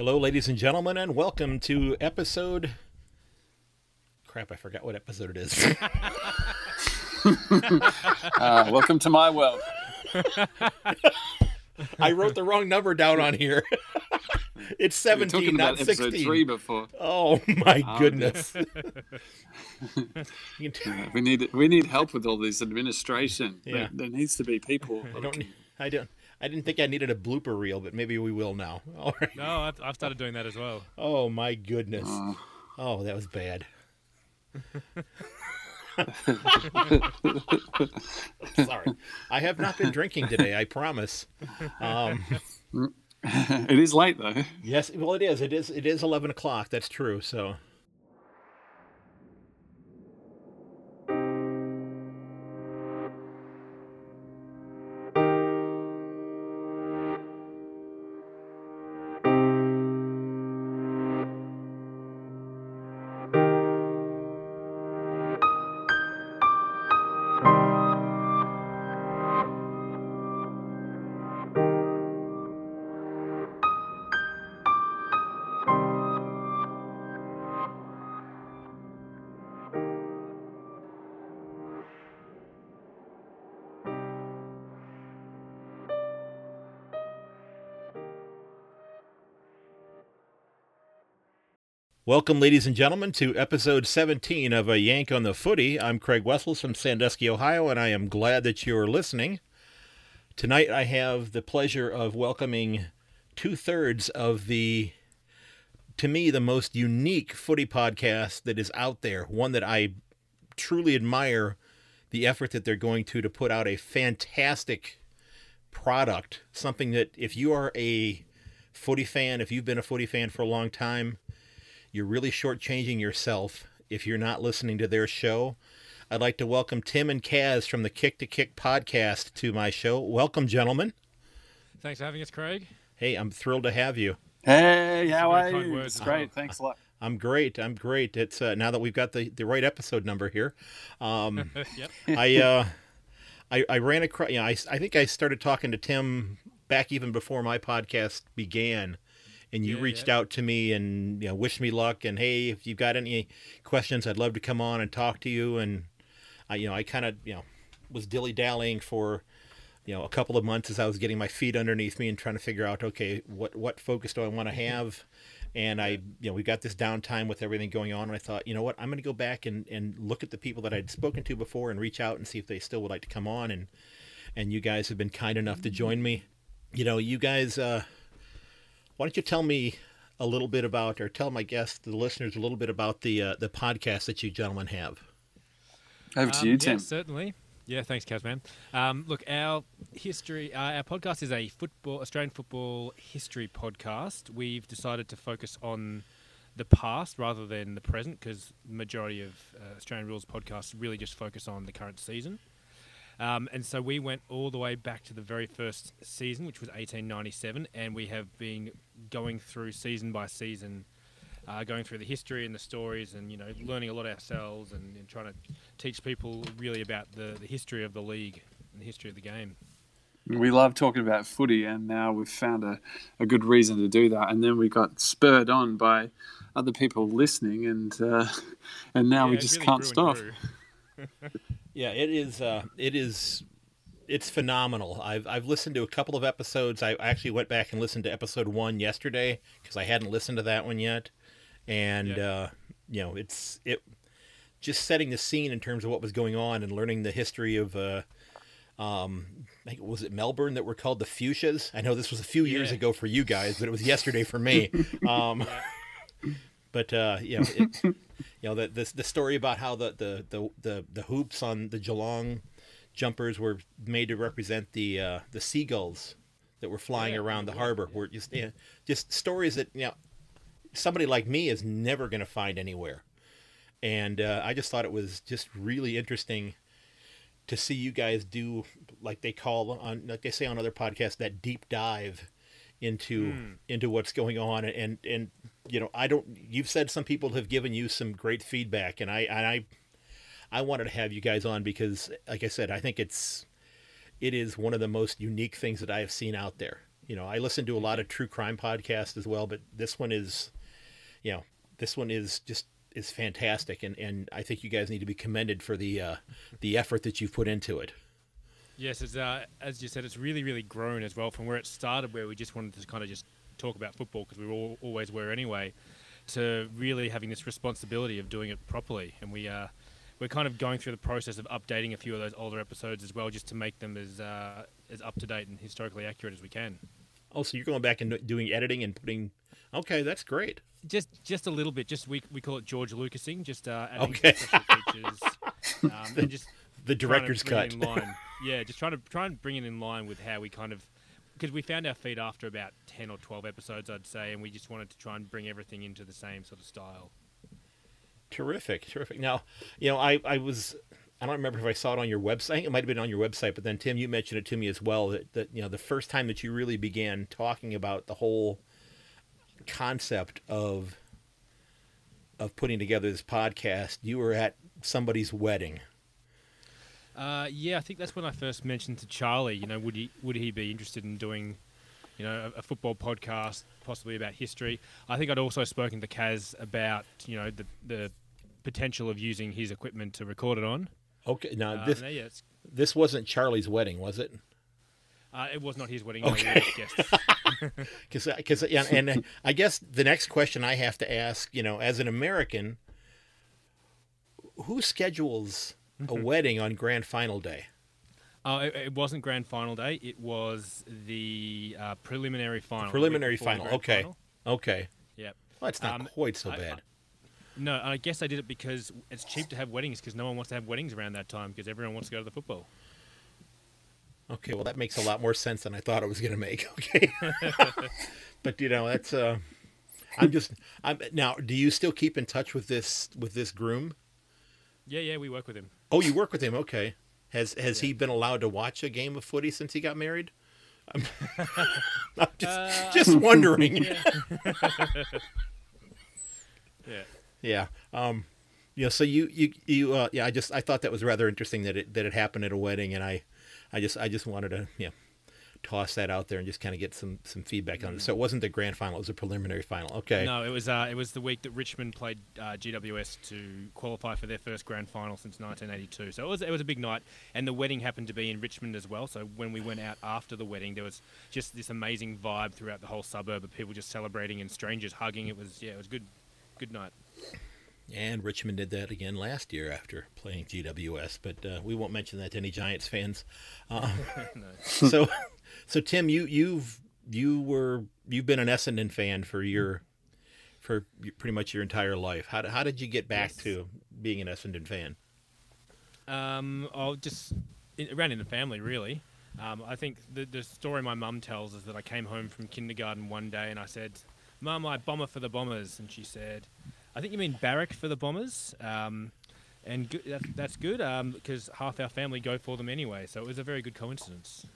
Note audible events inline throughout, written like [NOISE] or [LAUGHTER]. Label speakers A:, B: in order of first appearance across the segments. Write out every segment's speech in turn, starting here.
A: Hello, ladies and gentlemen, and welcome to episode. Crap, I forgot what episode it is. [LAUGHS]
B: Uh, welcome to my world. [LAUGHS]
A: I wrote the wrong number down on here. [LAUGHS] it's 17,
B: talking
A: not
B: about episode
A: 16.
B: three before.
A: Oh my
B: Oh,
A: goodness. You can-
B: Yeah, we need we need help with all this administration.
A: Yeah.
B: There, there needs to be people.
A: I don't. I don't. I didn't think I needed a blooper reel, but maybe we will now. [LAUGHS] All right.
C: No, I've, I've started doing that as well.
A: Oh my goodness. Oh, that was bad. [LAUGHS] [LAUGHS] Sorry, I have not been drinking today. I promise. Um,
B: it is late though.
A: yes, well, it is. It is. It is eleven o'clock. That's true. So. Welcome, ladies and gentlemen, to episode 17 of A Yank on the Footy. I'm Craig Wessels from Sandusky, Ohio, and I am glad that you're listening. Tonight, I have the pleasure of welcoming two thirds of the, to me, the most unique footy podcast that is out there. One that I truly admire the effort that they're going to to put out a fantastic product. Something that, if you are a footy fan, if you've been a footy fan for a long time, you're really shortchanging yourself if you're not listening to their show. I'd like to welcome Tim and Kaz from the Kick to Kick podcast to my show. Welcome, gentlemen.
C: Thanks for having us, Craig.
A: Hey, I'm thrilled to have you.
B: Hey, how are you? It's great.
C: well.
B: Thanks a lot. [LAUGHS]
A: I'm great. I'm great. It's uh, now that we've got the, the right episode number here. Um, [LAUGHS]
C: yep.
A: I, uh, I I ran across. You know, I I think I started talking to Tim back even before my podcast began, and you
C: Yeah,
A: reached
C: yeah.
A: out to me and you know wished me luck and hey, if you've got any questions, I'd love to come on and talk to you. And I you know I kind of you know was dilly dallying for you know a couple of months as I was getting my feet underneath me and trying to figure out okay what what focus do I want to have. And I, you know, we got this downtime with everything going on, and I thought, you know what, I'm going to go back and, and look at the people that I'd spoken to before and reach out and see if they still would like to come on. And and you guys have been kind enough to join me. You know, you guys, uh, why don't you tell me a little bit about, or tell my guests, the listeners, a little bit about the uh, the podcast that you gentlemen have.
B: Over to
C: Um,
B: you,
C: yeah,
B: Tim.
C: certainly. Yeah, thanks, Kaz, man. Um, look, our history, uh, our podcast is a football, Australian football history podcast. We've decided to focus on the past rather than the present because the majority of uh, Australian rules podcasts really just focus on the current season. Um, and so we went all the way back to the very first season, which was 1897, and we have been going through season by season, uh, going through the history and the stories, and you know, learning a lot ourselves, and, and trying to teach people really about the, the history of the league and the history of the game.
B: We love talking about footy, and now we've found a, a good reason to do that. And then we got spurred on by other people listening, and uh, [LAUGHS] and now we
C: Yeah, it
B: just
C: really
B: can't stop. [LAUGHS]
A: Yeah, it is. Uh, it is. It's phenomenal. I've I've listened to a couple of episodes. I actually went back and listened to episode one yesterday because I hadn't listened to that one yet, and
C: Yeah.
A: uh, you know, it's it just setting the scene in terms of what was going on and learning the history of. Uh, um, I think was it Melbourne that were called the Fuchsias? I know this was a few years ago for you guys, but it was yesterday for me. [LAUGHS] Um, but uh, you know, it, you know the, the the story about how the, the the the the hoops on the Geelong jumpers were made to represent the uh, the seagulls that were flying
C: Yeah,
A: around the
C: yeah,
A: harbor were just you know, just stories that you know somebody like me is never going to find anywhere. And uh, I just thought it was just really interesting to see you guys do like they call on like they say on other podcasts that deep dive into into what's going on. And and you know I don't you've said some people have given you some great feedback and I and I I wanted to have you guys on because like I said I think it's it is one of the most unique things that I have seen out there. You know, I listen to a lot of true crime podcasts as well, but this one is, you know, this one is just is fantastic, and and I think you guys need to be commended for the uh, the effort that you've put into it.
C: Yes, it's, uh, as you said, it's really, really grown as well from where it started, where we just wanted to kind of just talk about football because we all, always were anyway, to really having this responsibility of doing it properly. And we uh, we're kind of going through the process of updating a few of those older episodes as well, just to make them as uh, as up to date and historically accurate as we can.
A: Oh, so you're going back and doing editing and putting. Okay, that's great.
C: Just just a little bit. Just we we call it George Lucasing. Just uh, adding
A: Okay.
C: special features. Um, and just [LAUGHS]
A: The director's cut.
C: Yeah, just trying to try and bring it in line with how we kind of because we found our feet after about ten or twelve episodes, I'd say, and we just wanted to try and bring everything into the same sort of style.
A: Terrific, terrific. Now, you know, I, I was, I don't remember if I saw it on your website. It might have been on your website, but then Tim, you mentioned it to me as well that, that you know the first time that you really began talking about the whole concept of of putting together this podcast, you were at somebody's wedding.
C: Uh, yeah, I think that's when I first mentioned to Charlie. You know, would he would he be interested in doing, you know, a, a football podcast, possibly about history? I think I'd also spoken to Kaz about you know the the potential of using his equipment to record it on.
A: Okay, now
C: Uh,
A: this
C: no, yeah,
A: this wasn't Charlie's wedding, was it?
C: uh, it was not his wedding.
A: Okay. Because, [LAUGHS] because, yeah, and I guess the next question I have to ask, you know, as an American, who schedules a wedding on grand final day?
C: Oh, it, it wasn't grand final day. It was the uh, preliminary final. the
A: Preliminary final. Okay.
C: final.
A: Okay,
C: Yep.
A: well, it's not
C: Um,
A: quite so
C: I-
A: bad.
C: No, I guess I did it because it's cheap to have weddings because no one wants to have weddings around that time because everyone wants to go to the football.
A: Okay, well, that makes a lot more sense than I thought it was going to make. [LAUGHS] Okay, [LAUGHS] but you know, that's. Uh, I'm just. I'm now. Do you still keep in touch with this with this groom?
C: Yeah, yeah, we work with him.
A: Oh, you work with him. Okay. Has has he been allowed to watch a game of footy since he got married? [LAUGHS] I'm, [LAUGHS] I'm just
C: Uh,
A: just [LAUGHS] wondering.
C: Yeah. yeah.
A: Yeah. Um, you know, so you you you uh, yeah, I just I thought that was rather interesting that it that it happened at a wedding, and I I just I just wanted to yeah toss that out there and just kind of get some some feedback on it. So it wasn't the grand final; it was a preliminary final. Okay.
C: No, it was uh, it was the week that Richmond played uh, GWS to qualify for their first grand final since 1982. So it was it was a big night, and the wedding happened to be in Richmond as well. So when we went out after the wedding, there was just this amazing vibe throughout the whole suburb of people just celebrating and strangers hugging. It was yeah, it was good, good night.
A: And Richmond did that again last year after playing GWS, but uh, we won't mention that to any Giants fans. [LAUGHS] Um,
C: No.
A: so, so Tim, you you've you were you've been an Essendon fan for your for pretty much your entire life. How how did you get back
C: Yes.
A: to being an Essendon fan?
C: Um, I'll just around in the family, really. Um, I think the the story my mum tells is that I came home from kindergarten one day and I said, "Mum, I bomber for the Bombers," and she said, "I think you mean barrack for the Bombers." Um, and good, that, that's good um, because half our family go for them anyway, so it was a very good coincidence.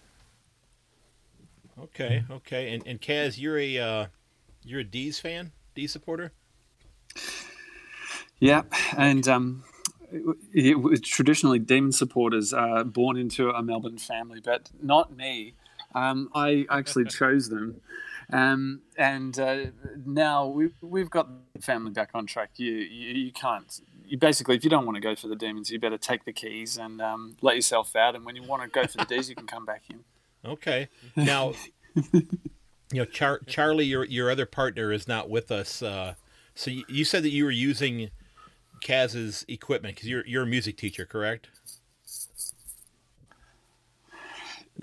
A: Okay, okay. And and Kaz, you're a uh, you're a D's fan, D supporter.
B: Yeah, and um, it, it was traditionally Demon supporters are born into a Melbourne family, but not me. Um, I actually [LAUGHS] chose them, um, and uh, now we've, we've got the family back on track. You, you you can't. You basically, if you don't want to go for the Demons, you better take the keys and um, let yourself out. And when you want to go for the D's, you can come back in.
A: Okay. Now, [LAUGHS] you know, Char- Charlie, your your other partner is not with us. Uh, so you, you said that you were using Kaz's equipment because you're you're a music teacher, correct?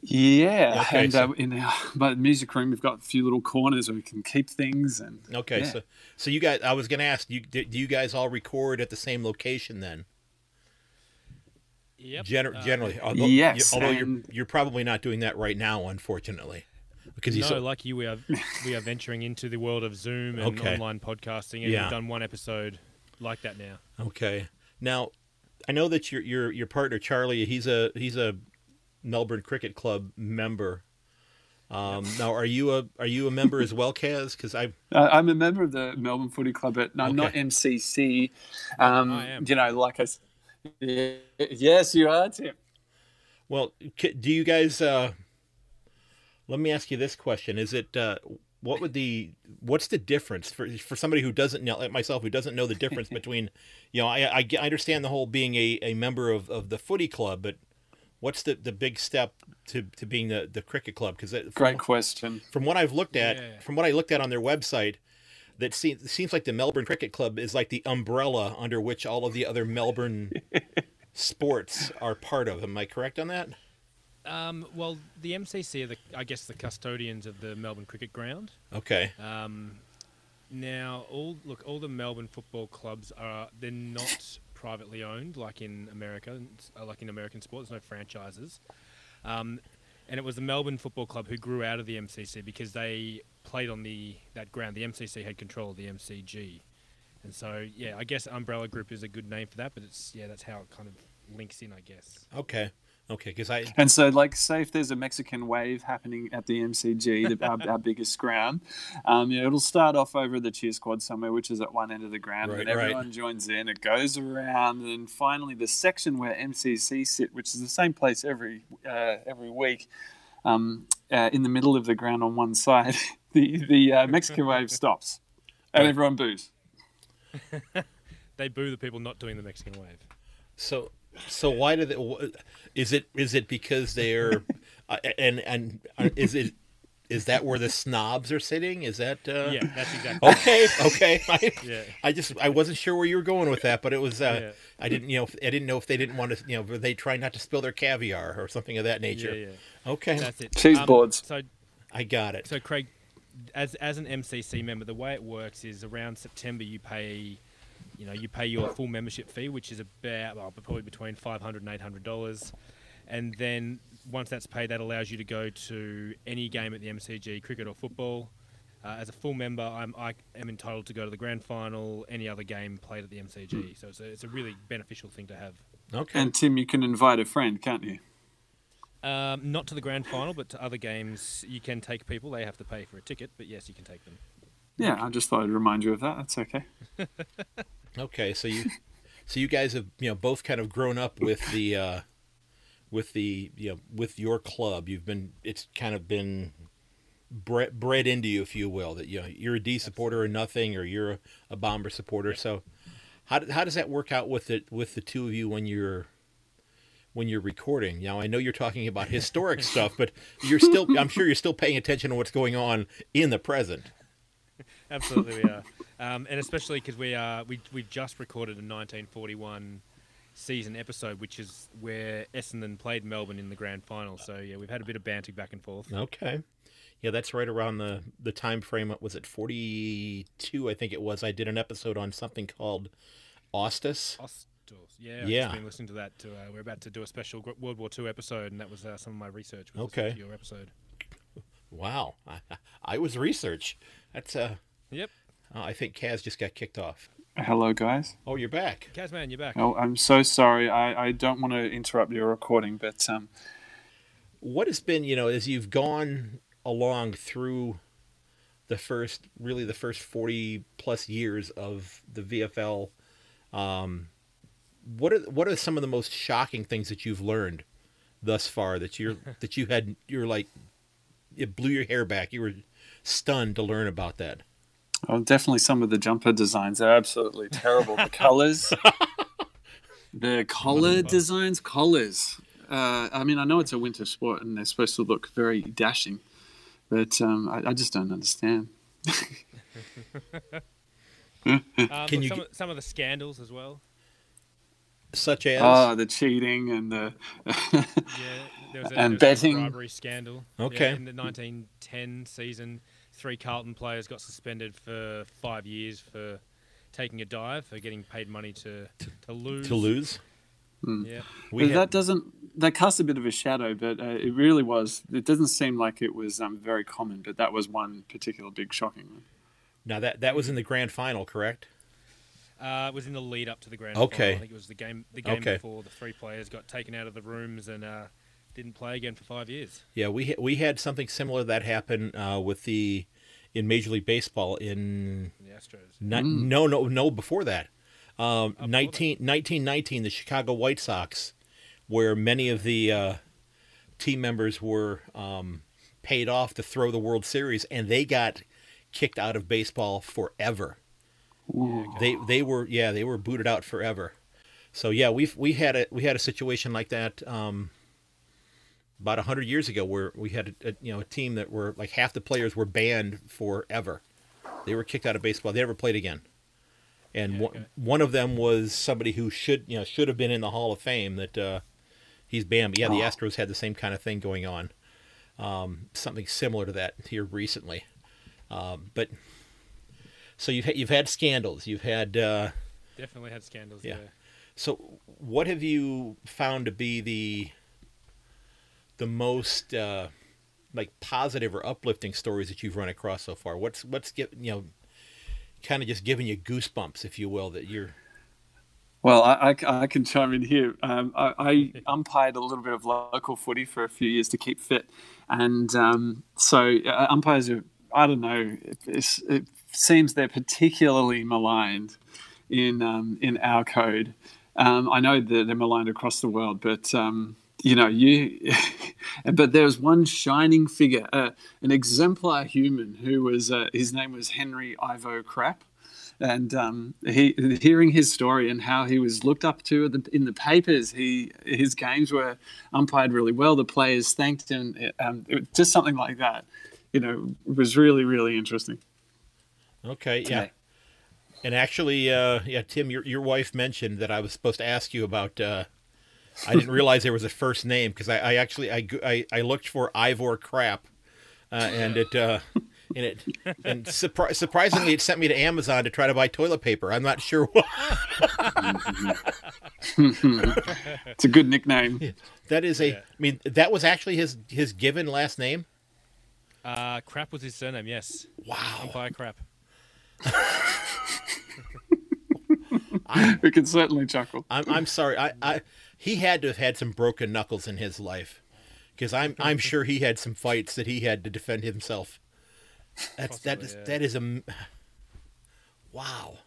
B: Yeah,
A: Okay,
B: and
A: so-
B: uh, in our [LAUGHS] but music room, we've got a few little corners where we can keep things. And
A: Okay.
B: yeah.
A: So so you guys, I was going to ask, do you, do you guys all record at the same location then?
C: Yep.
A: Gener-
C: Uh,
A: generally, although,
B: yes,
A: although you're you're probably not doing that right now, unfortunately, because you
C: no,
A: so,
C: like you, we are we are venturing into the world of Zoom and
A: Okay.
C: online podcasting, and
A: Yeah.
C: we've done one episode like that now.
A: Okay. Now, I know that your your your partner Charlie, he's a he's a Melbourne Cricket Club member. Um, now, are you a are you a member as well, Kaz? Because I
B: Uh, I'm a member of the Melbourne Footy Club, but I'm not MCC. Um,
C: I am.
B: You know, like I. [LAUGHS] Yes, you are, Tim.
A: well, do you guys uh, Let me ask you this question: Is it uh, what would the what's the difference for for somebody who doesn't know like myself who doesn't know the difference [LAUGHS] between you know I, I I understand the whole being a, a member of, of the footy club, but what's the, the big step to, to being the, the cricket club? Because
B: Great question.
A: from what I've looked at,
C: Yeah.
A: from what I looked at on their website, that seems, seems like the Melbourne Cricket Club is like the umbrella under which all of the other Melbourne [LAUGHS] sports are part of. Am I correct on that?
C: Um, well, the MCC are the, I guess, the custodians of the Melbourne Cricket Ground.
A: Okay.
C: Um, now, all look, all the Melbourne football clubs are they're not [LAUGHS] privately owned like in America, uh, like in American sports. There's no franchises, um, and it was the Melbourne Football Club who grew out of the MCC because they played on the that ground. The MCC had control of the MCG, and so yeah, I guess Umbrella Group is a good name for that. But it's yeah, that's how it kind of links in, I guess.
A: Okay. Okay. Because I
B: And so, like, say if there's a Mexican wave happening at the MCG, the, our, our biggest ground, um, you know, it'll start off over the cheer squad somewhere, which is at one end of the ground,
A: Right,
B: and
A: right.
B: everyone joins in. It goes around, and then finally the section where MCC sit, which is the same place every uh, every week, um, uh, in the middle of the ground on one side, [LAUGHS] the the uh, Mexican wave [LAUGHS] stops, and
A: Right.
B: everyone boos. [LAUGHS]
C: They boo the people not doing the Mexican wave.
A: so so why do they? wh- Is it is it because they're [LAUGHS] uh, and and uh, is it is that where the snobs are sitting? Is that uh,
C: Yeah, that's exactly.
A: Okay, okay. [LAUGHS] I,
C: Yeah.
A: I just I wasn't sure where you were going with that, but it was uh,
C: Yeah.
A: I didn't you know I didn't know if they didn't want to you know were they try not to spill their caviar or something of that nature.
C: Yeah, yeah.
A: Okay,
C: That's it.
B: Cheese
C: Um,
B: boards.
C: So
A: I got it.
C: So Craig, as as an MCC member, the way it works is around September you pay, you know, you pay your full membership fee, which is about well, probably between five hundred and eight hundred dollars, and then once that's paid, that allows you to go to any game at the MCG, cricket or football. Uh, as a full member, I'm, I am entitled to go to the grand final, any other game played at the MCG. So it's a, it's a really beneficial thing to have.
A: Okay,
B: And Tim, you can invite a friend, can't you?
C: Um, not to the grand final, but to other games, you can take people. They have to pay for a ticket, but yes, you can take them.
B: Yeah, I just thought I'd remind you of that. That's okay. [LAUGHS]
A: okay. So you so you guys have you know both kind of grown up with the uh, with the you know with your club. You've been it's kind of been bred, bred into you, if you will, that you know you're a D supporter or nothing, or you're a, a Bomber supporter. So how how does that work out with it with the two of you when you're when you're recording? Now I know you're talking about [LAUGHS] historic stuff, but you're still I'm sure you're still paying attention to what's going on in the present.
C: Absolutely, we are, um, and especially because we are we we just recorded a 1941 season episode, which is where Essendon played Melbourne in the grand final. So yeah, we've had a bit of banting back and forth.
A: Okay. Yeah, that's right around the the time frame. Was it forty two? I think it was. I did an episode on something called Ostis.
C: Hostels. Yeah, I've
A: Yeah.
C: just been listening to that. To, uh, we're about to do a special World War II episode, and that was uh, some of my research.
A: Okay.
C: your episode.
A: Wow, I, [LAUGHS] I was research. That's uh,
C: Yep,
A: oh, I think Kaz just got kicked off.
B: Hello, guys.
A: Oh, you're back.
C: Kazman, you're back.
B: Oh, I'm so sorry. I, I don't want to interrupt your recording, but um,
A: What has been, you know, as you've gone along through the first, really the first forty plus years of the VFL, um, what are what are some of the most shocking things that you've learned thus far that you're [LAUGHS] that you had you're like it blew your hair back. You were stunned to learn about that.
B: Oh, definitely some of the jumper designs are absolutely terrible. The colors, [LAUGHS] the collar designs, collars. Uh, I mean, I know it's a winter sport and they're supposed to look very dashing, but um, I, I just don't understand. [LAUGHS]
C: Um,
A: Can
C: look,
A: you
C: some, of, some of the scandals as well.
A: Such as
B: Oh, the cheating and the.
C: Yeah, there was a, [LAUGHS]
B: And
C: there was a
B: betting.
C: bribery scandal. Yeah,
A: Okay.
C: in the 1910 season, three Carlton players got suspended for five years for taking a dive for getting paid money to to lose.
A: to lose.
C: Yeah.
B: But
A: had-
B: that doesn't that casts a bit of a shadow, but uh, it really was. It doesn't seem like it was um, very common, but that was one particular big shocking one.
A: now that that was in the grand final, correct?
C: Uh, it was in the lead up to the grand
A: Okay.
C: final. I think it was the game the game
A: Okay.
C: before the three players got taken out of the rooms and uh, didn't play again for five years.
A: Yeah, we ha- we had something similar that happened uh, with the in Major League Baseball in
C: The Astros.
A: ni- no no no before that. Um,
C: Oh,
A: 19, 1919, the Chicago White Sox, where many of the uh, team members were um, paid off to throw the World Series, and they got kicked out of baseball forever. They they were yeah they were booted out forever. So yeah we've we had a we had a situation like that um, about a hundred years ago where we had a, a, you know a team that were like half the players were banned forever. They were kicked out of baseball. They never played again. And
C: Yeah,
A: one,
C: okay.
A: one of them was somebody who should you know should have been in the Hall of Fame that uh, he's banned. But yeah, the
B: Oh.
A: Astros had the same kind of thing going on. Um, something similar to that here recently. Um, but so you've had, you've had scandals. You've had uh,
C: Definitely had scandals.
A: Yeah.
C: Yeah.
A: so what have you found to be the the most uh, like positive or uplifting stories that you've run across so far? What's what's get you know kind of just giving you goosebumps, if you will, that you're
B: Well, I, I, I can chime in here. Um, I, I [LAUGHS] umpired a little bit of local footy for a few years to keep fit, and um, so uh, umpires are. I don't know. It's, it seems they're particularly maligned in um, in our code. Um, I know that they're maligned across the world, but um, you know, you. [LAUGHS] but there was one shining figure, uh, an exemplar human, who was uh, his name was Henry Ivo Crapp and um, he hearing his story and how he was looked up to in the, papers. He his games were umpired really well. The players thanked him. Um, it- just something like that, you know, was really really interesting.
A: okay. Yeah.
B: today.
A: And actually, uh, yeah, Tim, your your wife mentioned that I was supposed to ask you about. I didn't realize there was a first name because I, I actually I, I I looked for Ivor Crap, uh, and it uh, and it and surpri- surprisingly it sent me to Amazon to try to buy toilet paper. I'm not sure why. [LAUGHS]
B: It's a good nickname.
A: That is a. I
C: Yeah.
A: mean, that was actually his his given last name.
C: Uh, Crapp was his surname. Yes.
A: Wow.
C: Umpire Crapp. [LAUGHS]
B: We can certainly chuckle.
A: I'm I'm sorry. I, I he had to have had some broken knuckles in his life, because I'm I'm [LAUGHS] sure he had some fights that he had to defend himself. That's that
C: Possibly,
A: is
C: yeah.
A: that is a m- wow.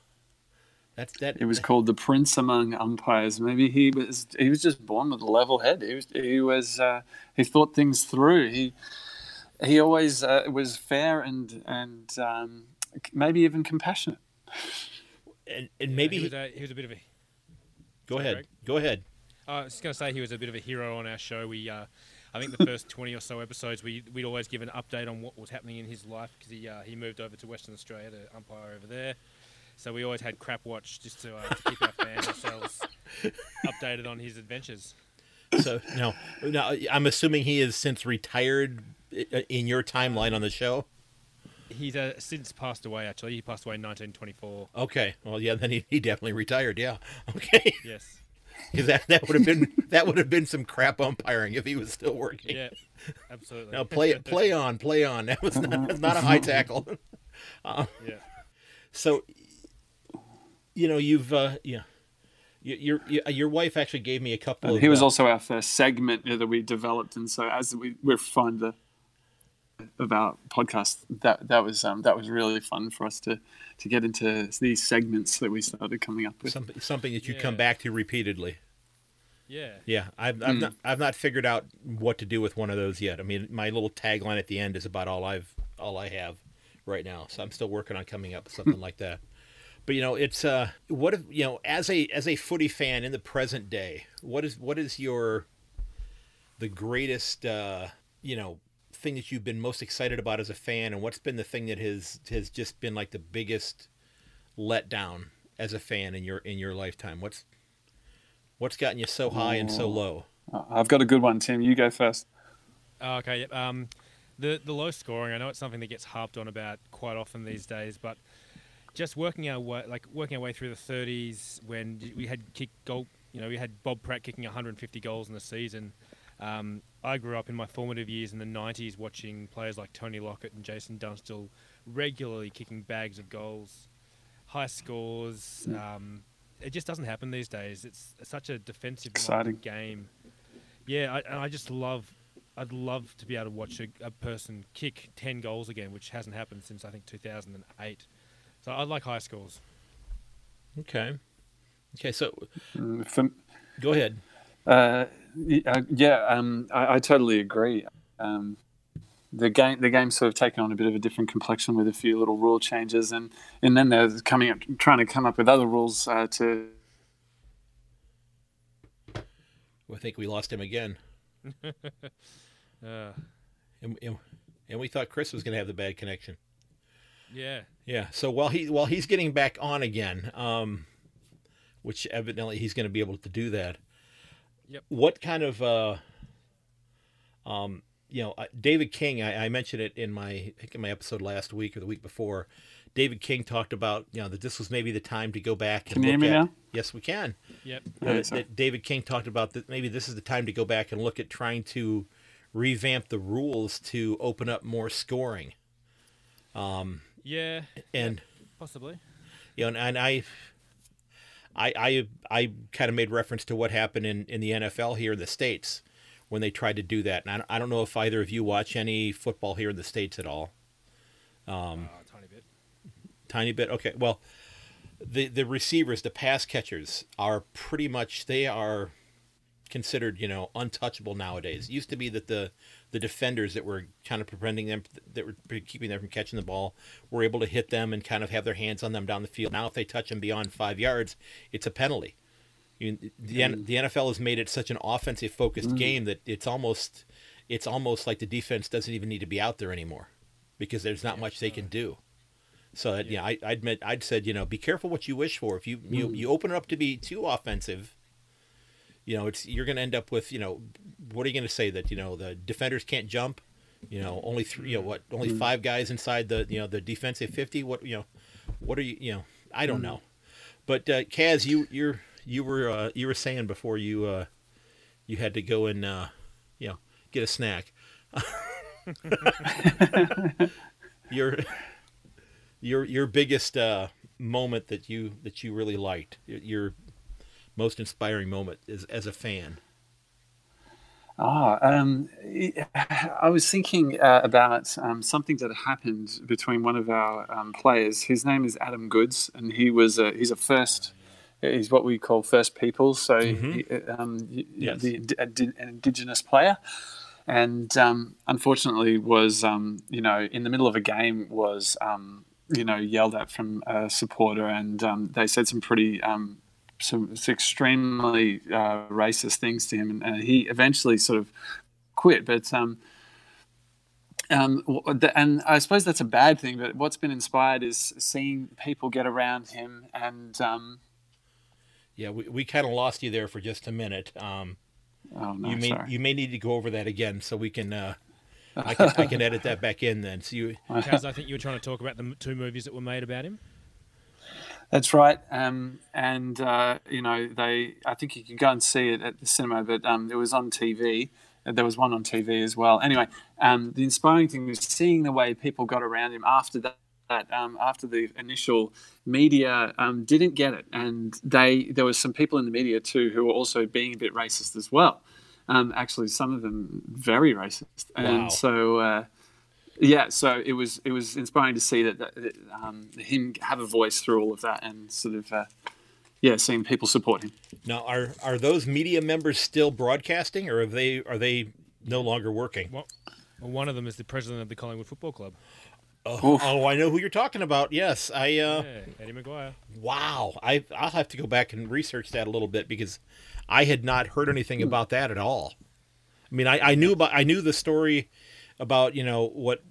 A: That's that.
B: It was called the prince among umpires. Maybe he was he was just born with a level head. He was he was uh, he thought things through. He he always uh, was fair and and um, maybe even compassionate.
A: and, and maybe
C: he
A: he-
C: was, a, he was a bit of a.
A: go
C: sorry,
A: ahead.
C: Greg.
A: Go ahead.
C: I was just going to say he was a bit of a hero on our show. We, uh, I think the [LAUGHS] first twenty or so episodes, we we'd always give an update on what was happening in his life because he uh, he moved over to Western Australia to umpire over there. So we always had Crapp watch just to, uh, to keep our fans ourselves [LAUGHS] updated on his adventures.
A: So no, now I'm assuming he has since retired in your timeline on the show.
C: He's uh, since passed away. Actually, he passed away in 1924.
A: Okay. Well, yeah, then he, he definitely retired. Yeah. [LAUGHS] Okay.
C: Yes.
A: Because that, that would have been that would have been some crap umpiring if he was still working.
C: Yeah. Absolutely.
A: Now play [LAUGHS] play on, play on. That was not, that's not a high tackle. [LAUGHS]
C: Yeah.
A: So, you know, you've uh, yeah, your your your- your wife actually gave me a couple of.
B: he was
A: uh,
B: also our first segment that we developed, and so as we we refined the of our podcast, that that was um, that was really fun for us to to get into these segments that we started coming up with.
A: something something that you
C: Yeah.
A: come back to repeatedly.
C: Yeah.
A: Yeah, I've I've not I've not figured out what to do with one of those yet. I mean, my little tagline at the end is about all I've all I have right now. So I'm still working on coming up with something like that. But you know, it's uh, what if you know, as a as a footy fan in the present day, what is what is your the greatest uh, you know thing that you've been most excited about as a fan, and what's been the thing that has has just been like the biggest letdown as a fan in your in your lifetime? What's what's gotten you so high and so low?
B: I've got a good one, Tim. You go first.
C: Oh, okay. Um, the the low scoring. I know it's something that gets harped on about quite often these days, but just working our way, like working our way through the 30s when we had kick goal. You know, we had Bob Pratt kicking 150 goals in the season. Um, I grew up in my formative years in the 90s watching players like Tony Lockett and Jason Dunstall regularly kicking bags of goals, high scores. Um, it just doesn't happen these days. It's such a defensive
B: Exciting.
C: game. Yeah, I, and I just love. I'd love to be able to watch a, a person kick ten goals again, which hasn't happened since I think 2008. So I'd like high scores.
A: Okay. Okay, so
B: Mm, For,
A: go ahead.
B: Uh, yeah, um, I, I totally agree. Um, the game the game's sort of taken on a bit of a different complexion with a few little rule changes, and and then they're coming up trying to come up with other rules uh, to.
A: I think we lost him again, [LAUGHS]
C: Uh,
A: and, and, and we thought Chris was going to have the bad connection.
C: yeah.
A: Yeah. So while he while he's getting back on again, um, which evidently he's going to be able to do that.
C: Yep.
A: What kind of uh, um, you know, uh, David King? I, I mentioned it in my I think in my episode last week or the week before. David King talked about you know that this was maybe the time to go back and
B: Can you
A: look
B: hear me
A: at.
B: now?
A: Yes, we can.
C: Yep.
A: Uh,
B: Okay,
A: that- David King talked about that maybe this is the time to go back and look at trying to revamp the rules to open up more scoring.
C: Um, Yeah.
A: And
C: Possibly.
A: you know, and, and I, I, I, I kind of made reference to what happened in, in the NFL here in the states when they tried to do that. And I, don't- I don't know if either of you watch any football here in the states at all.
C: Um, a tiny bit.
A: Tiny bit. Okay. Well, the the receivers, the pass catchers, are pretty much they are considered you know untouchable nowadays. It used to be that the the defenders that were kind of preventing them that were keeping them from catching the ball were able to hit them and kind of have their hands on them down the field. Now, if they touch them beyond five yards, it's a penalty. You, the the NFL has made it such an offensive focused mm. game that it's almost it's almost like the defense doesn't even need to be out there anymore because there's not much they can do. So yeah, I, I'd I'd said you know be careful what you wish for. If you you, mm. you open it up to be too offensive, you know it's you're going to end up with you know what are you going to say that you know the defenders can't jump, you know only three you know what only five guys inside the you know the defensive fifty. What you know what are you you know I don't know, but uh, Kaz you you're you were uh, you were saying before you uh, you had to go and uh, you know get a snack. [LAUGHS] your your your biggest uh, moment that you that you really liked, your, your most inspiring moment is as a fan.
B: Ah, um, I was thinking uh, about um, something that happened between one of our um, players. His name is Adam Goodes, and he was a, he's a first. He's what we call first people, so he, um, y-
A: Yes.
B: the an indigenous player, and um, unfortunately was um, you know in the middle of a game was um, you know yelled at from a supporter, and um, they said some pretty um, some extremely uh, racist things to him, and, he eventually sort of quit. But um, um, and I suppose that's a bad thing. But what's been inspired is seeing people get around him, and um,
A: Yeah, we, we kind of lost you there for just a minute. Um,
B: oh no,
A: you may
B: sorry.
A: you may need to go over that again so we can uh, I [LAUGHS] can I can edit that back in then. So you [LAUGHS]
C: Kaz, I think you were trying to talk about the two movies that were made about him.
B: That's right. Um, and uh, you know, they I think you could go and see it at the cinema, but um, it was on TV. There was one on TV as well. Anyway, um, the inspiring thing was seeing the way people got around him after that. that, Um, after the initial media um, didn't get it, and they there was some people in the media too who were also being a bit racist as well. Um, actually, some of them very racist, and so uh, yeah, so it was it was inspiring to see that, that that, um, him have a voice through all of that, and sort of uh, yeah, seeing people support him.
A: now are are those media members still broadcasting or are they are they no longer working?
C: Well, well, one of them is the president of the Collingwood Football Club.
A: Oh, oh, I know who you're talking about. Yes, I uh,
C: Yeah, Eddie McGuire.
A: wow. I I'll have to go back and research that a little bit because I had not heard anything about that at all. I mean, I, I knew about I knew the story about you know what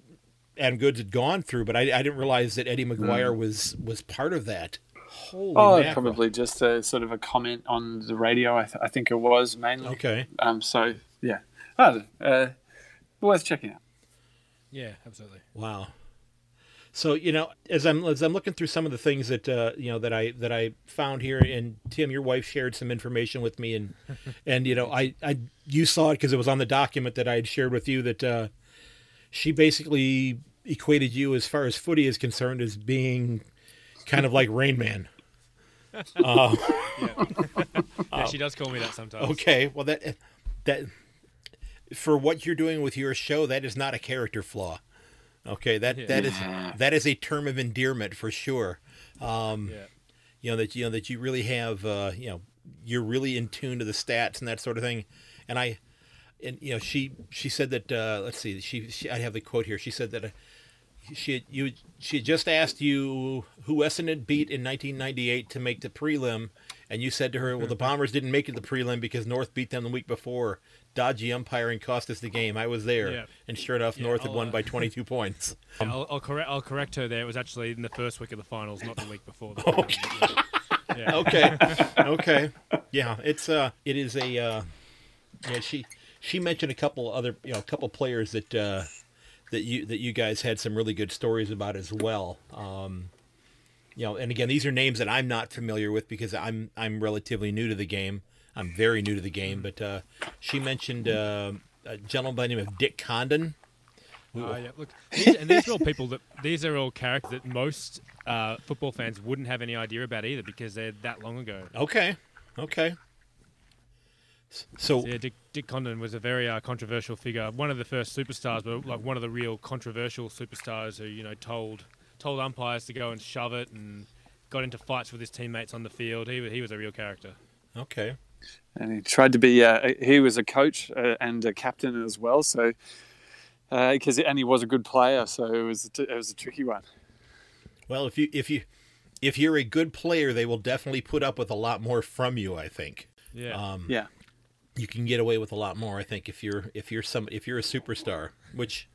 A: Adam Goodes had gone through, but I, I didn't realize that Eddie McGuire was was part of that. Holy
B: Oh,
A: mackerel.
B: probably just a sort of a comment on the radio. I, th- I think it was mainly.
A: Okay.
B: Um. So yeah, oh, uh, worth checking out.
C: Yeah, absolutely.
A: Wow. So you know, as I'm as I'm looking through some of the things that uh, you know that I that I found here, and Tim, your wife shared some information with me, and [LAUGHS] and you know, I I you saw it because it was on the document that I had shared with you that uh, she basically equated you as far as footy is concerned as being kind of like Rain Man. [LAUGHS] Uh,
C: Yeah, she does call me that sometimes.
A: okay, well that that for what you're doing with your show, that is not a character flaw. Okay, that that is that is a term of endearment for sure. Um,
C: Yeah.
A: you know that you know that you really have uh, you know you're really in tune to the stats and that sort of thing and i and you know she she said that uh, let's see she, she I have the quote here. She said that uh, she had, you she had just asked you who Essendon beat in 1998 to make the prelim, and you said to her, "Well, the Bombers didn't make it the prelim because North beat them the week before. Dodgy umpiring cost us the game. I was there,
C: Yeah.
A: and sure enough,
C: Yeah,
A: North had
C: I'll,
A: won
C: uh,
A: by [LAUGHS] 22 points.
C: I'll, I'll correct. I'll correct her there. It was actually in the first week of the finals, not the week before. The [LAUGHS] okay. Yeah.
A: okay [LAUGHS] okay yeah it's uh it is a uh yeah she she mentioned a couple other you know a couple players that uh that you that you guys had some really good stories about as well. Um you know and again these are names that i'm not familiar with because i'm i'm relatively new to the game. I'm very new to the game but uh she mentioned uh, a gentleman by the name of dick condon.
C: Uh, yeah, look, these, and these are all people that these are all characters that most uh, football fans wouldn't have any idea about either because they're that long ago.
A: okay okay so
C: So, yeah, Dick, Dick Condon was a very uh, controversial figure, one of the first superstars, but like one of the real controversial superstars who you know told told umpires to go and shove it and got into fights with his teammates on the field. He wa- he was a real character.
A: okay
B: and he tried to be. Uh, he was a coach uh, and a captain as well. So because and he was a good player, so it was a t- it was a tricky one.
A: Well, if you if you if you're a good player, they will definitely put up with a lot more from you. I think
C: Yeah,
A: um,
B: Yeah,
A: you can get away with a lot more. I think if you're if you're some if you're a superstar, which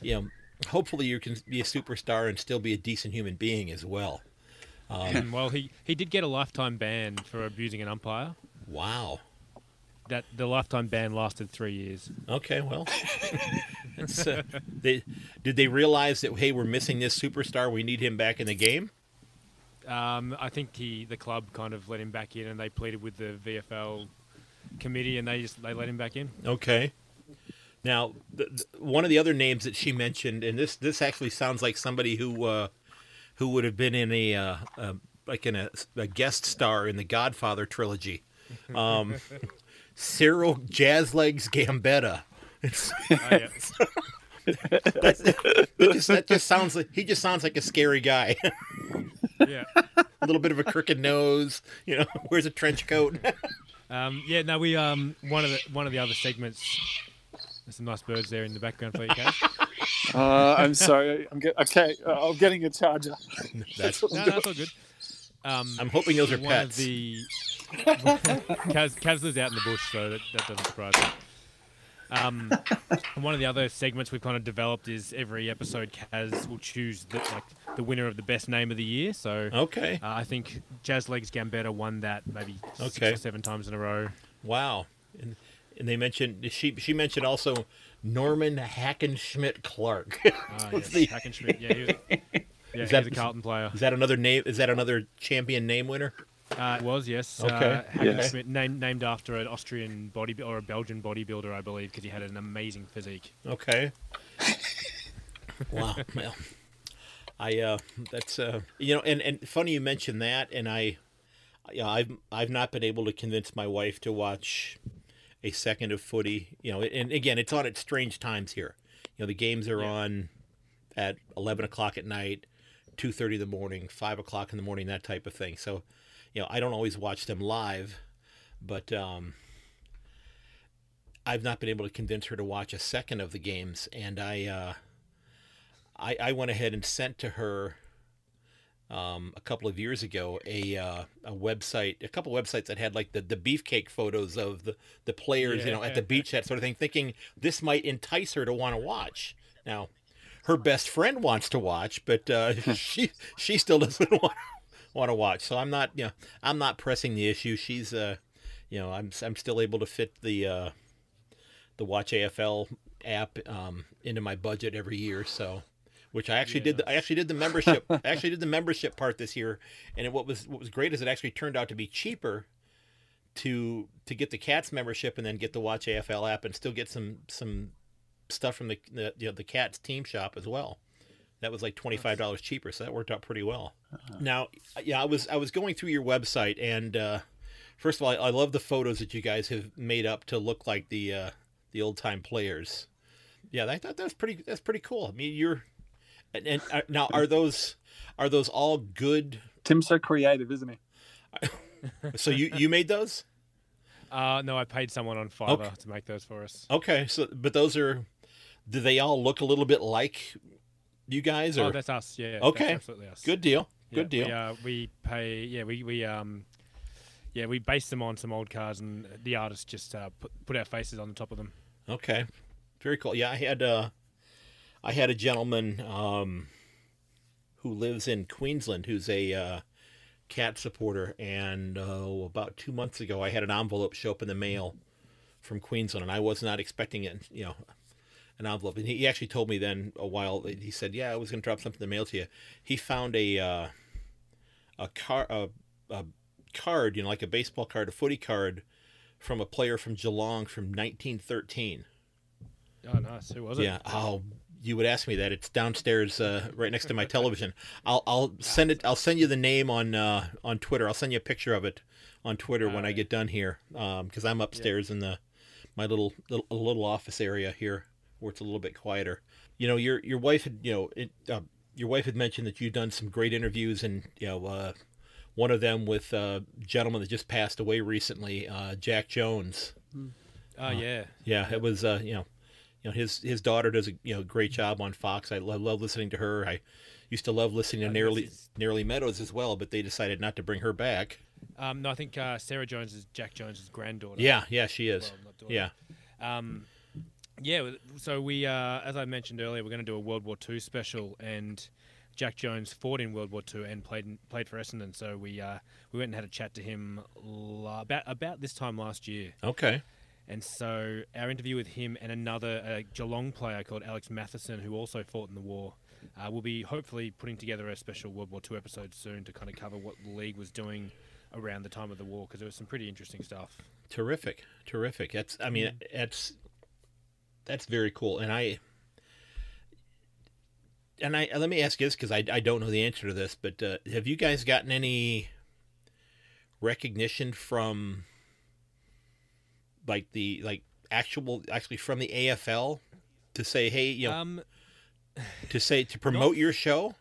A: you know, hopefully you can be a superstar and still be a decent human being as well.
C: And, [LAUGHS] well, he he did get a lifetime ban for abusing an umpire.
A: Wow.
C: That the lifetime ban lasted three years.
A: Okay, well, [LAUGHS] uh, they did they realize that hey, we're missing this superstar. We need him back in the game.
C: Um, I think he, the club, kind of let him back in, and they pleaded with the VFL committee, and they just they let him back in.
A: Okay. Now, one of the other names that she mentioned, and this this actually sounds like somebody who uh, who would have been in a uh, uh, like in a, a guest star in the Godfather trilogy, [LAUGHS] um, Cyril Jazzlegs Gambetta. [LAUGHS]
C: Oh,
A: that's, that, just, that just sounds like he just sounds like a scary guy. [LAUGHS]
C: yeah.
A: a little bit of a crooked nose, you know, wears a trench coat.
C: Um, yeah, no, we um one of the one of the other segments. There's some nice birds there in the background for you, guys. [LAUGHS]
B: uh, I'm sorry. I'm get, okay. Uh, I'm getting a charger. [LAUGHS]
A: That's,
C: No, no, that's all good. Um,
A: I'm hoping those are
C: one
A: pets.
C: of the [LAUGHS] Kaz, Kaz lives out in the bush, so that, that doesn't surprise me. Um, one of the other segments we've kind of developed is every episode Kaz will choose the, like the winner of the best name of the year. So
A: Okay.
C: uh, I think Jazz Legs Gambetta won that maybe
A: Okay.
C: six or seven times in a row.
A: Wow. And, and they mentioned she she mentioned also Norman Hackenschmidt Clark.
C: Ah, [LAUGHS] yes,
A: the-
C: Hackenschmidt. Yeah, he was, [LAUGHS] yeah,
A: that-
C: he's a Carlton player.
A: Is that another name? Is that another champion name winner?
C: Uh, it was yes.
A: Okay.
C: Uh,
B: Yes.
C: Hackenschmidt, named named after an Austrian body or a Belgian bodybuilder, I believe, because he had an amazing physique.
A: Okay. [LAUGHS] wow. Well, I uh, that's uh, you know, and and funny you mentioned that, and I, yeah, I've I've not been able to convince my wife to watch a second of footy. You know, and again, it's on at strange times here. You know, the games are
C: Yeah.
A: on at eleven o'clock at night, two thirty in the morning, five o'clock in the morning, that type of thing. So, you know, I don't always watch them live, but um, I've not been able to convince her to watch a second of the games, and I, uh, I, I went ahead and sent to her um, a couple of years ago a uh, a website, a couple of websites that had like the, the beefcake photos of the, the players, you know, at the
C: Yeah.
A: beach, that sort of thing, thinking this might entice her to want to watch. Now, her best friend wants to watch, but uh, [LAUGHS] she she still doesn't [LAUGHS] want want to watch. So I'm not, you know, I'm not pressing the issue. She's, uh, you know, I'm I'm still able to fit the uh, the Watch AFL app um, into my budget every year. So, which I actually
C: Yeah,
A: did. The, I actually did the membership. I actually did the membership part this year, and it, what was what was great is it actually turned out to be cheaper to to get the Cats membership and then get the Watch AFL app and still get some some stuff from the the, you know, the Cats team shop as well. That was like twenty five dollars cheaper, so that worked out pretty well. Now, yeah, I was I was going through your website, and uh, first of all, I, I love the photos that you guys have made up to look like the uh, the old time players. Yeah, I thought that was pretty. That's pretty cool. I mean, you're and, and uh, now are those are those all good?
B: Tim's so creative, isn't he? [LAUGHS]
A: So you you made those?
C: Uh, no, I paid someone on Fiverr
A: Okay.
C: to make those for us.
A: Okay, so but those are do they all look a little bit like you guys or
C: Oh, that's us. Yeah.
A: Okay.
C: absolutely us.
A: good deal.
C: Yeah,
A: Good deal.
C: We, uh, we pay. Yeah, we we um, yeah, we base them on some old cars, and the artists just uh, put put our faces on the top of them.
A: Okay, very cool. Yeah, I had uh, I had a gentleman um, who lives in Queensland who's a uh, cat supporter, and uh, about two months ago, I had an envelope show up in the mail from Queensland, and I was not expecting it. You know, an envelope, and he he actually told me then a while. He said, "Yeah, I was going to drop something in the mail to you." He found a uh, a car a, a card, you know, like a baseball card, a footy card. From a player from Geelong from 1913.
C: Oh, nice. Who was it?
A: Yeah. Oh, you would ask me that. It's downstairs, uh, right next to my television. I'll I'll send it. I'll send you the name on uh, on Twitter. I'll send you a picture of it on Twitter when I get done here, because I'm upstairs in the my little, little little office area here where it's a little bit quieter. You know, your your wife had you know it. Uh, your wife had mentioned that you've done some great interviews, and you know, uh, one of them with a gentleman that just passed away recently, uh, Jack Jones.
C: Oh, yeah.
A: Yeah, it was uh, you know, you know his his daughter does a you know great job on Fox. I love, love listening to her. I used to love listening to
C: Uh,
A: Neroli
C: this
A: Meadows as well, but they decided not to bring her back.
C: Um, no, I think uh, Sarah Jones is Jack Jones's granddaughter.
A: Yeah, yeah, she is.
C: Well.
A: Yeah,
C: Um, yeah. So we, uh, as I mentioned earlier, we're going to do a World War II special, and Jack Jones fought in World War II and played played for Essendon. So we uh, we went and had a chat to him la- about about this time last year.
A: okay,
C: And so our interview with him and another uh, Geelong player called Alex Matheson, who also fought in the war, uh, we'll be hopefully putting together a special World War II episode soon to kind of cover what the league was doing around the time of the war because there was some pretty interesting stuff.
A: terrific, terrific. That's I mean, that's that's very cool. And I and I let me ask you this because I I don't know the answer to this, but uh, have you guys gotten any recognition from like the like actual actually from the AFL to say hey you know
C: Um,
A: to say to [SIGHS] promote your show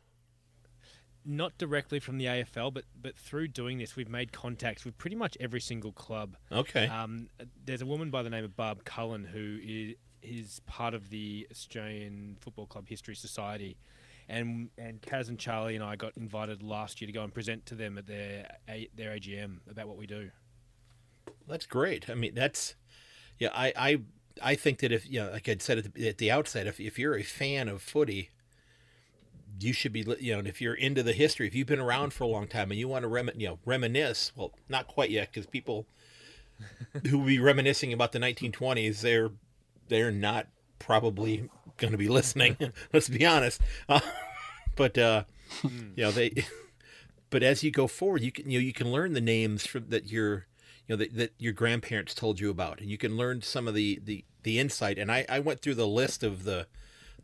C: not directly from the AFL, but but through doing this, we've made contacts with pretty much every single club.
A: okay
C: Um, there's a woman by the name of Barb Cullen who is, is part of the Australian Football Club History Society, and and Kaz and Charlie and I got invited last year to go and present to them at their their AGM about what we do.
A: that's great I mean that's yeah I I I think that if you know like I said at the, at the outset if if you're a fan of footy you should be you know and if you're into the history if you've been around for a long time and you want to rem- you know reminisce well not quite yet because people [LAUGHS] who will be reminiscing about the 1920s they're they're not probably going to be listening [LAUGHS] let's be honest. Uh, [LAUGHS] but uh you know they [LAUGHS] but as you go forward you can you know you can learn the names from that your you know that, that your grandparents told you about and you can learn some of the the the insight. And i i went through the list of the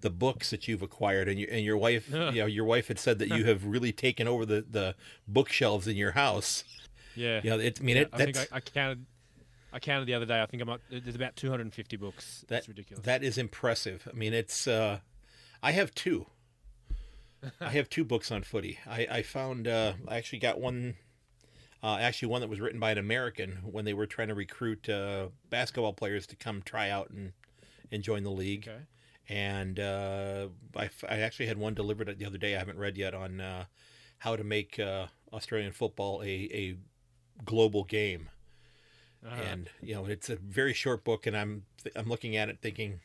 A: the books that you've acquired and your and your wife you know your wife had said that you have really taken over the the bookshelves in your house.
C: Yeah,
A: you know it, i mean
C: Yeah,
A: it,
C: I think I, I counted. I counted the other day. I think I'm up, there's about 250 books.
A: that,
C: That's ridiculous.
A: that is impressive i mean it's uh i have two i have two books on footy i i found uh i actually got one uh, actually one that was written by an American when they were trying to recruit uh, basketball players to come try out and, and join the league.
C: okay.
A: And uh, I, f- I actually had one delivered the other day. I haven't read yet on uh, how to make uh, Australian football a, a global game.
C: Uh-huh.
A: And you know, it's a very short book, and I'm I'm looking at it thinking,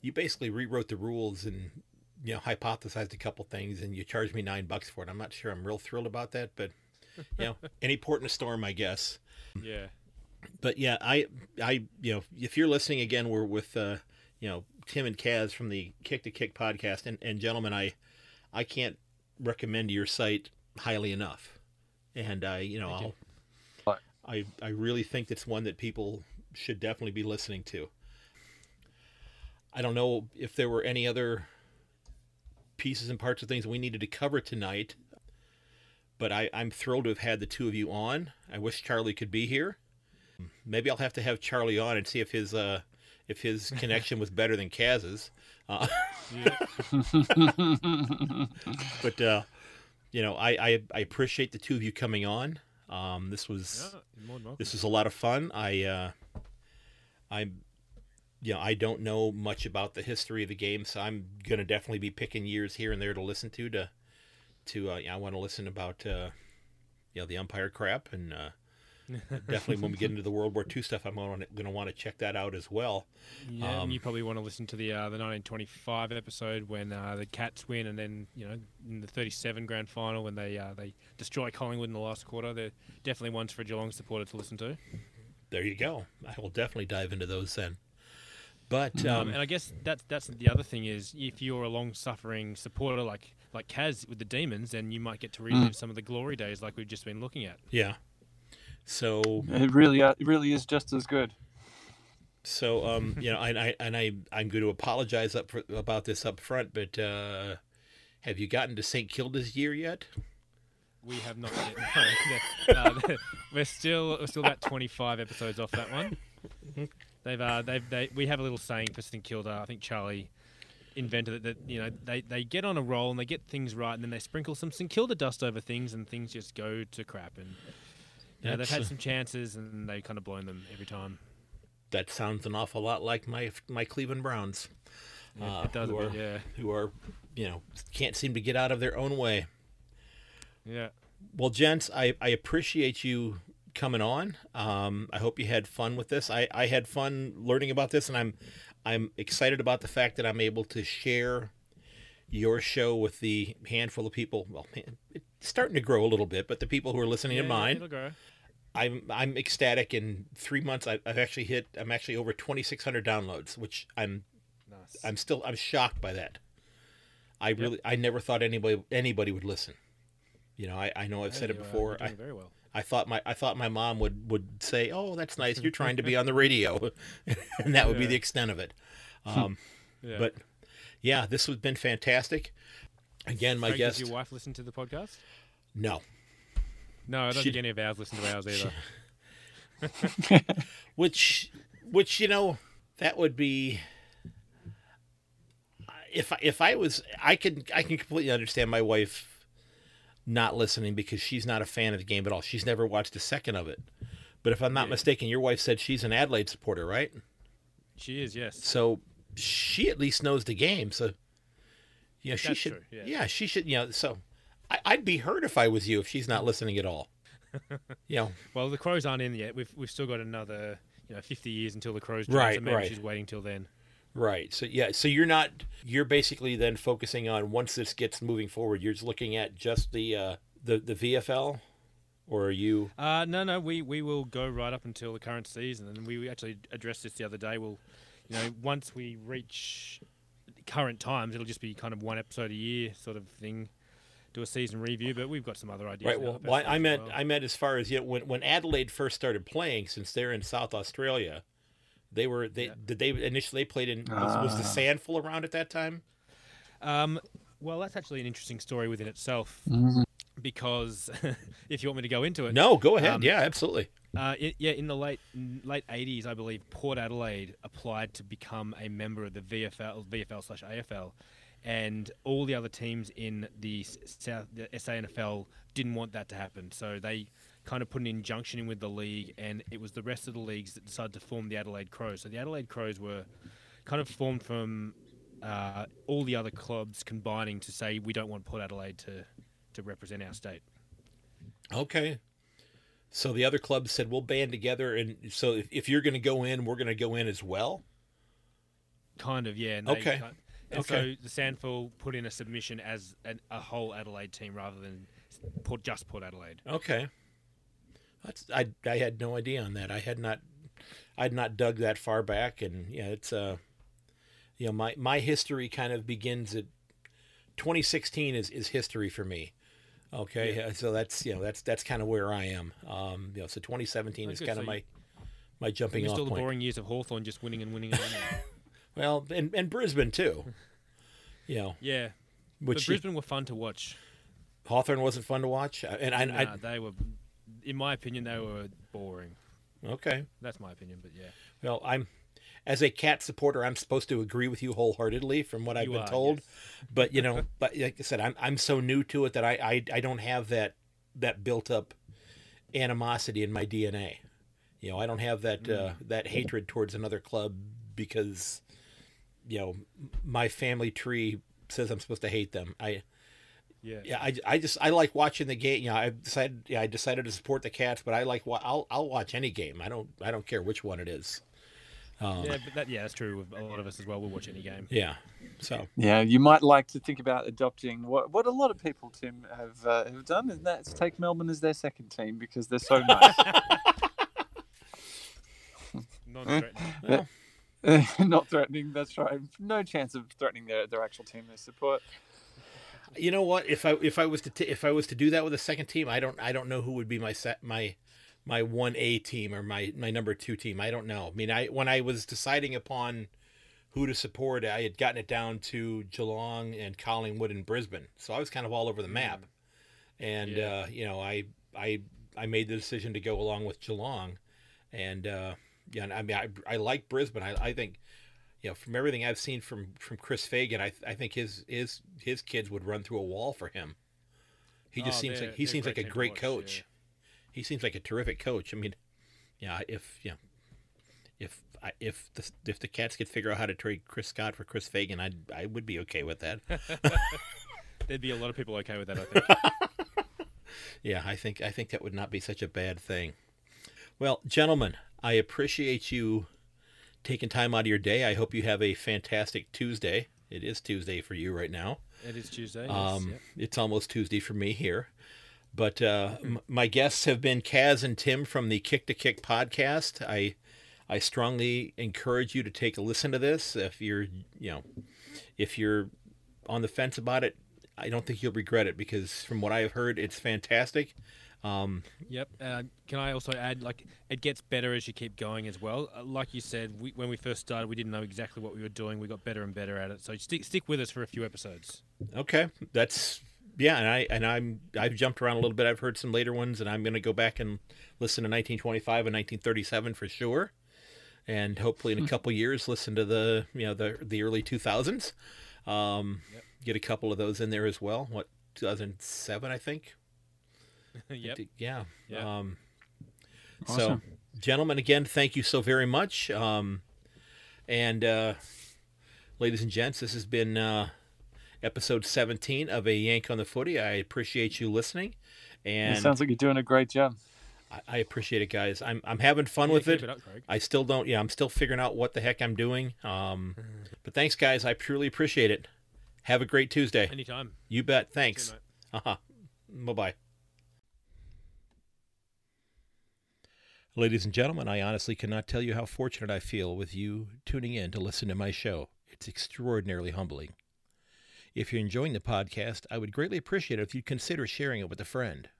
A: you basically rewrote the rules and you know hypothesized a couple things, and you charged me nine bucks for it. I'm not sure I'm real thrilled about that, but [LAUGHS] you know, any port in a storm, I guess
C: yeah.
A: but yeah, I, I, you know, if you're listening again, we're with, uh, you know, Tim and Kaz from the Kick to Kick podcast, and, and gentlemen, I, I can't recommend your site highly enough, and I, you know. I'll, I, I really think it's one that people should definitely be listening to. I don't know if there were any other pieces and parts of things we needed to cover tonight, but I, I'm thrilled to have had the two of you on. I wish Charlie could be here. Maybe I'll have to have Charlie on and see if his uh, if his [LAUGHS] connection was better than Kaz's. Uh, [LAUGHS] but uh, you know, I, I I appreciate the two of you coming on. Um, this was
C: Yeah, you're more than welcome.
A: this was a lot of fun. I uh, I'm you know I don't know much about the history of the game, so I'm gonna definitely be picking years here and there to listen to to to uh, I want to listen about uh, you know the umpire Crapp and uh, definitely when we get [LAUGHS] into the World War II stuff, I'm gonna, gonna want to check that out as well.
C: Yeah,
A: Um,
C: and you probably want to listen to the uh, the 1925 episode when uh, the Cats win, and then you know in the 37 grand final when they uh, they destroy Collingwood in the last quarter. They're definitely ones for a Geelong supporter to listen to.
A: There you go. I will definitely dive into those then. But
C: Um,
A: um,
C: and I guess that's that's the other thing is if you're a long suffering supporter like like Kaz with the Demons, then you might get to relive some of the glory days like we've just been looking at.
A: yeah. So
B: It really, uh, it really is just as good.
A: So, um, you know, and I and I I'm going to apologize up for, about this up front, but uh, have you gotten to St. Kilda's year yet?
C: We have not yet. No, [LAUGHS] uh, we're still we're still about 25 episodes off that one. They've uh, they've they we have a little saying for St Kilda. I think Charlie invented it that you know they, they get on a roll and they get things right and then they sprinkle some St Kilda dust over things and things just go to crap and know, they've had
A: uh,
C: some chances and they kind of blown them every time.
A: That sounds an awful lot like my my Cleveland Browns,
C: Yeah,
A: uh,
C: it does
A: who
C: bit,
A: are
C: yeah,
A: who are you know can't seem to get out of their own way.
C: yeah.
A: Well, gents, I, I appreciate you coming on. Um, I hope you had fun with this. I, I had fun learning about this, and I'm I'm excited about the fact that I'm able to share your show with the handful of people. Well, man, it's starting to grow a little bit, but the people who are listening
C: yeah,
A: to mine,
C: it'll grow.
A: I'm I'm ecstatic. In three months, I, I've actually hit. I'm actually over 2,600 downloads, which I'm
C: Nice.
A: I'm still I'm shocked by that. I really I never thought anybody anybody would listen. You know, I, I know I've
C: Yeah,
A: said it before. I,
C: very well.
A: I thought my I thought my mom would would say, "Oh, that's nice. You're trying to be on the [LAUGHS] radio," [LAUGHS] and that would be the extent of it. Um,
C: Yeah.
A: But yeah, this has been fantastic. Again, my
C: Craig,
A: guest.
C: Does your wife listen to the podcast?
A: No,
C: No, I don't
A: She-
C: think any of ours listen to ours either. [LAUGHS]
A: which which you know that would be if I- if I was I can I can completely understand my wife not listening because she's not a fan of the game at all. She's never watched a second of it. But if I'm not
C: Yeah.
A: mistaken, your wife said she's an Adelaide supporter, right?
C: She is, yes.
A: So she at least knows the game. So yeah, she should.
C: yeah.
A: yeah, she should. You know, so I, I'd be hurt if I was you if she's not listening at all. [LAUGHS] yeah.
C: Well, the Crows aren't in yet. We've we've still got another you know 50 years until the Crows join.
A: Right,
C: so maybe
A: right.
C: she's waiting till then.
A: right? So yeah, so you're not. You're basically then focusing on once this gets moving forward. You're just looking at just the uh, the the VFL, or are you?
C: Uh, no, no, we, we will go right up until the current season, and we actually addressed this the other day. We'll, you know, once we reach current times, it'll just be kind of one episode a year sort of thing. Do a season review, but we've got some other ideas.
A: Right. Well, well,
C: stuff
A: I meant
C: well.
A: I meant as far as you know, when when Adelaide first started playing, since they're in South Australia, they were they
C: Yeah.
A: did they initially they played in was, was the
B: Ah.
A: SANFL around at that time?
C: Um, well, that's actually an interesting story within itself because [LAUGHS] if you want me to go into it,
A: No, go ahead.
C: Um,
A: yeah, absolutely.
C: Uh, it, yeah, in the late late eighties, I believe Port Adelaide applied to become a member of the VFL, VFL slash AFL, and all the other teams in the South the SANFL didn't want that to happen. So they kind of put an injunction in with the league, and it was the rest of the leagues that decided to form the Adelaide Crows. So the Adelaide Crows were kind of formed from uh, all the other clubs combining to say we don't want Port Adelaide to to represent our state.
A: Okay. So the other clubs said we'll band together, and so if, if you're going to go in, we're going to go in as well.
C: Kind of, yeah.
A: Okay.
C: kind- and
A: Okay.
C: so the SANFL put in a submission as an, a whole Adelaide team rather than Port, just Port Adelaide.
A: Okay. That's I I had no idea on that. I had not I had not dug that far back, and yeah, it's uh, you know, my my history kind of begins at 2016 is is history for me. Okay, uh, so that's you know that's that's kind of where I am. Um, you know, so 2017
C: Oh,
A: is kind of my my jumping off
C: all the
A: point.
C: boring years of Hawthorn just winning and winning and winning. [LAUGHS]
A: Well, and and Brisbane too. You know,
C: yeah.
A: which
C: but Brisbane were fun to watch.
A: Hawthorn wasn't fun to watch, Uh, and I,
C: Nah, they were, in my opinion, they were boring.
A: Okay.
C: That's my opinion, but yeah.
A: Well, I'm as a cat supporter, I'm supposed to agree with you wholeheartedly from what I've
C: You
A: been
C: are,
A: told.
C: yes. [LAUGHS]
A: But you know, but like I said, I'm I'm so new to it that I I, I don't have that that built up animosity in my DNA. You know, I don't have that uh, that hatred towards another club because you know my family tree says I'm supposed to hate them. I
C: Yeah.
A: yeah, I, I just I like watching the game. You know, I decided yeah, I decided to support the Cats, but I like wa- I'll I'll watch any game. I don't I don't care which one it is. Um,
C: Yeah, but that, yeah, that's true with a lot of us as well. We'll watch any game.
A: yeah. So
B: Yeah, you might like to think about adopting what what a lot of people, Tim, have uh, have done, and that's take Melbourne as their second team because they're so [LAUGHS] nice. [LAUGHS]
C: Non-threatening. [LAUGHS]
B: Not threatening. That's right. No chance of threatening their, their actual team they support.
A: you know what? If I if I was to t- if I was to do that with a second team, I don't I don't know who would be my set my my one A team or my my number two team. I don't know. I mean, I when I was deciding upon who to support, I had gotten it down to Geelong and Collingwood and Brisbane, so I was kind of all over the map. And
C: Yeah.
A: uh, you know, I I I made the decision to go along with Geelong, and uh, yeah, I mean, I, I like Brisbane. I, I think you know, from everything I've seen from from Chris Fagan, I I think his his his kids would run through a wall for him. He just
C: Oh,
A: seems like he seems like a great
C: watch,
A: coach.
C: yeah.
A: He seems like a terrific coach. I mean, yeah, if yeah, if I- if the if the Cats could figure out how to trade Chris Scott for Chris Fagan, I I would be okay with that. [LAUGHS]
C: There'd be a lot of people okay with that, I think. [LAUGHS]
A: Yeah, I think I think that would not be such a bad thing. Well, gentlemen, I appreciate you taking time out of your day. I hope you have a fantastic Tuesday. It is Tuesday for you right now.
C: it is Tuesday. Yes,
A: Um,
C: yep.
A: It's almost Tuesday for me here. But uh, m- my guests have been Kaz and Tim from the Kick to Kick podcast. I I strongly encourage you to take a listen to this. If you're you know if you're on the fence about it, I don't think you'll regret it because from what I have heard, it's fantastic. Um,
C: Yep. Uh, can I also add, like, it gets better as you keep going as well. Uh, like you said, we, when we first started, we didn't know exactly what we were doing. We got better and better at it. So stick stick with us for a few episodes.
A: Okay, that's yeah, and I and I'm I've jumped around a little bit. I've heard some later ones, and I'm going to go back and listen to 1925 and 1937 for sure, and hopefully in a couple years listen to the you know the the early 2000s. Um,
C: Yep.
A: Get a couple of those in there as well. What 2007, I think. [LAUGHS]
C: yep.
A: Yeah.
C: Yeah.
A: Um,
B: Awesome.
A: So, gentlemen, again, thank you so very much. Um, and uh, ladies and gents, this has been uh, episode 17 of A Yank on the Footy. I appreciate you listening, and
B: it sounds like you're doing a great job.
A: I, I appreciate it, guys. I'm I'm having fun
C: Yeah,
A: with
C: keep
A: it.
C: up,
A: I still don't. Yeah, I'm still figuring out what the heck I'm doing. Um, [LAUGHS] but thanks, guys. I truly appreciate it. Have a great Tuesday.
C: Anytime.
A: You bet. Thanks. Uh-huh. Bye bye. Ladies and gentlemen, I honestly cannot tell you how fortunate I feel with you tuning in to listen to my show. It's extraordinarily humbling. If you're enjoying the podcast, I would greatly appreciate it if you'd consider sharing it with a friend.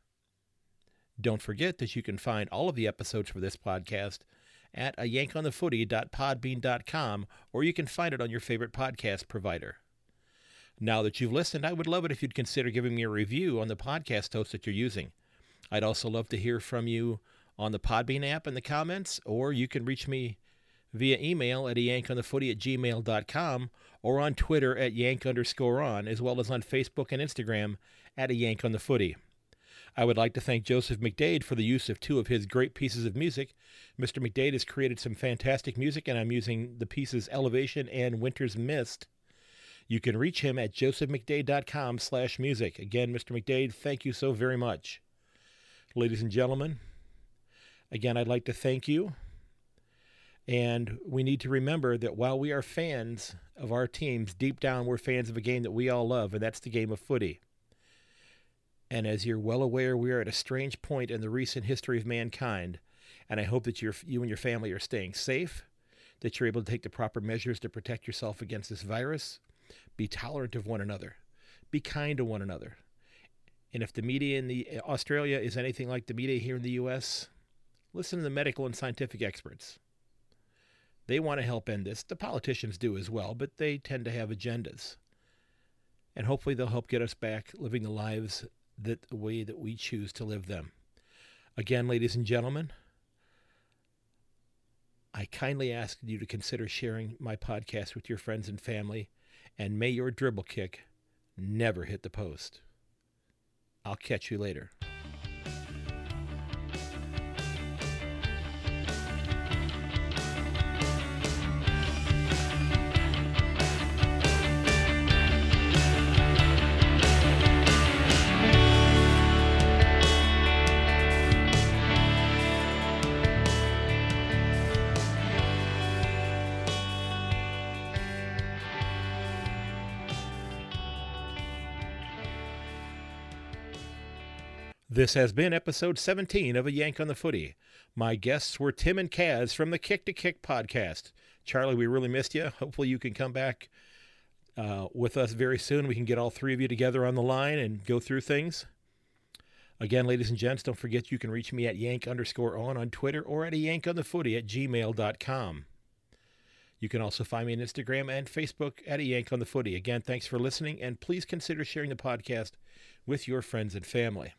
A: Don't forget that you can find all of the episodes for this podcast at a yankonthefooty.podbean.com or you can find it on your favorite podcast provider. Now that you've listened, I would love it if you'd consider giving me a review on the podcast host that you're using. I'd also love to hear from you on the Podbean app in the comments, or you can reach me via email at yankonthefooty at gmail.com or on Twitter at yank underscore on, as well as on Facebook and Instagram at a yank on the footy. I would like to thank Joseph McDade for the use of two of his great pieces of music. Mr. McDade has created some fantastic music, and I'm using the pieces Elevation and Winter's Mist. You can reach him at josephmcdade.com slash music. Again, Mr. McDade, thank you so very much. Ladies and gentlemen, again, I'd like to thank you. And we need to remember that while we are fans of our teams, deep down we're fans of a game that we all love, and that's the game of footy. And as you're well aware, we are at a strange point in the recent history of mankind, and I hope that you and your family are staying safe, that you're able to take the proper measures to protect yourself against this virus, be tolerant of one another, be kind to one another. And if the media in the Australia is anything like the media here in the US, listen to the medical and scientific experts. They want to help end this. The politicians do as well, but they tend to have agendas. And hopefully they'll help get us back living the lives that the way that we choose to live them. Again, ladies and gentlemen, I kindly ask you to consider sharing my podcast with your friends and family, and may your dribble kick never hit the post. I'll catch you later. This has been episode 17 of A Yank on the Footy. My guests were Tim and Kaz from the Kick to Kick podcast. Charlie, we really missed you. Hopefully, you can come back uh, with us very soon. We can get all three of you together on the line and go through things. Again, ladies and gents, don't forget you can reach me at yank underscore on on Twitter or at a yank on the footy at gmail.com. You can also find me on Instagram and Facebook at a yank on the footy. Again, thanks for listening, and please consider sharing the podcast with your friends and family.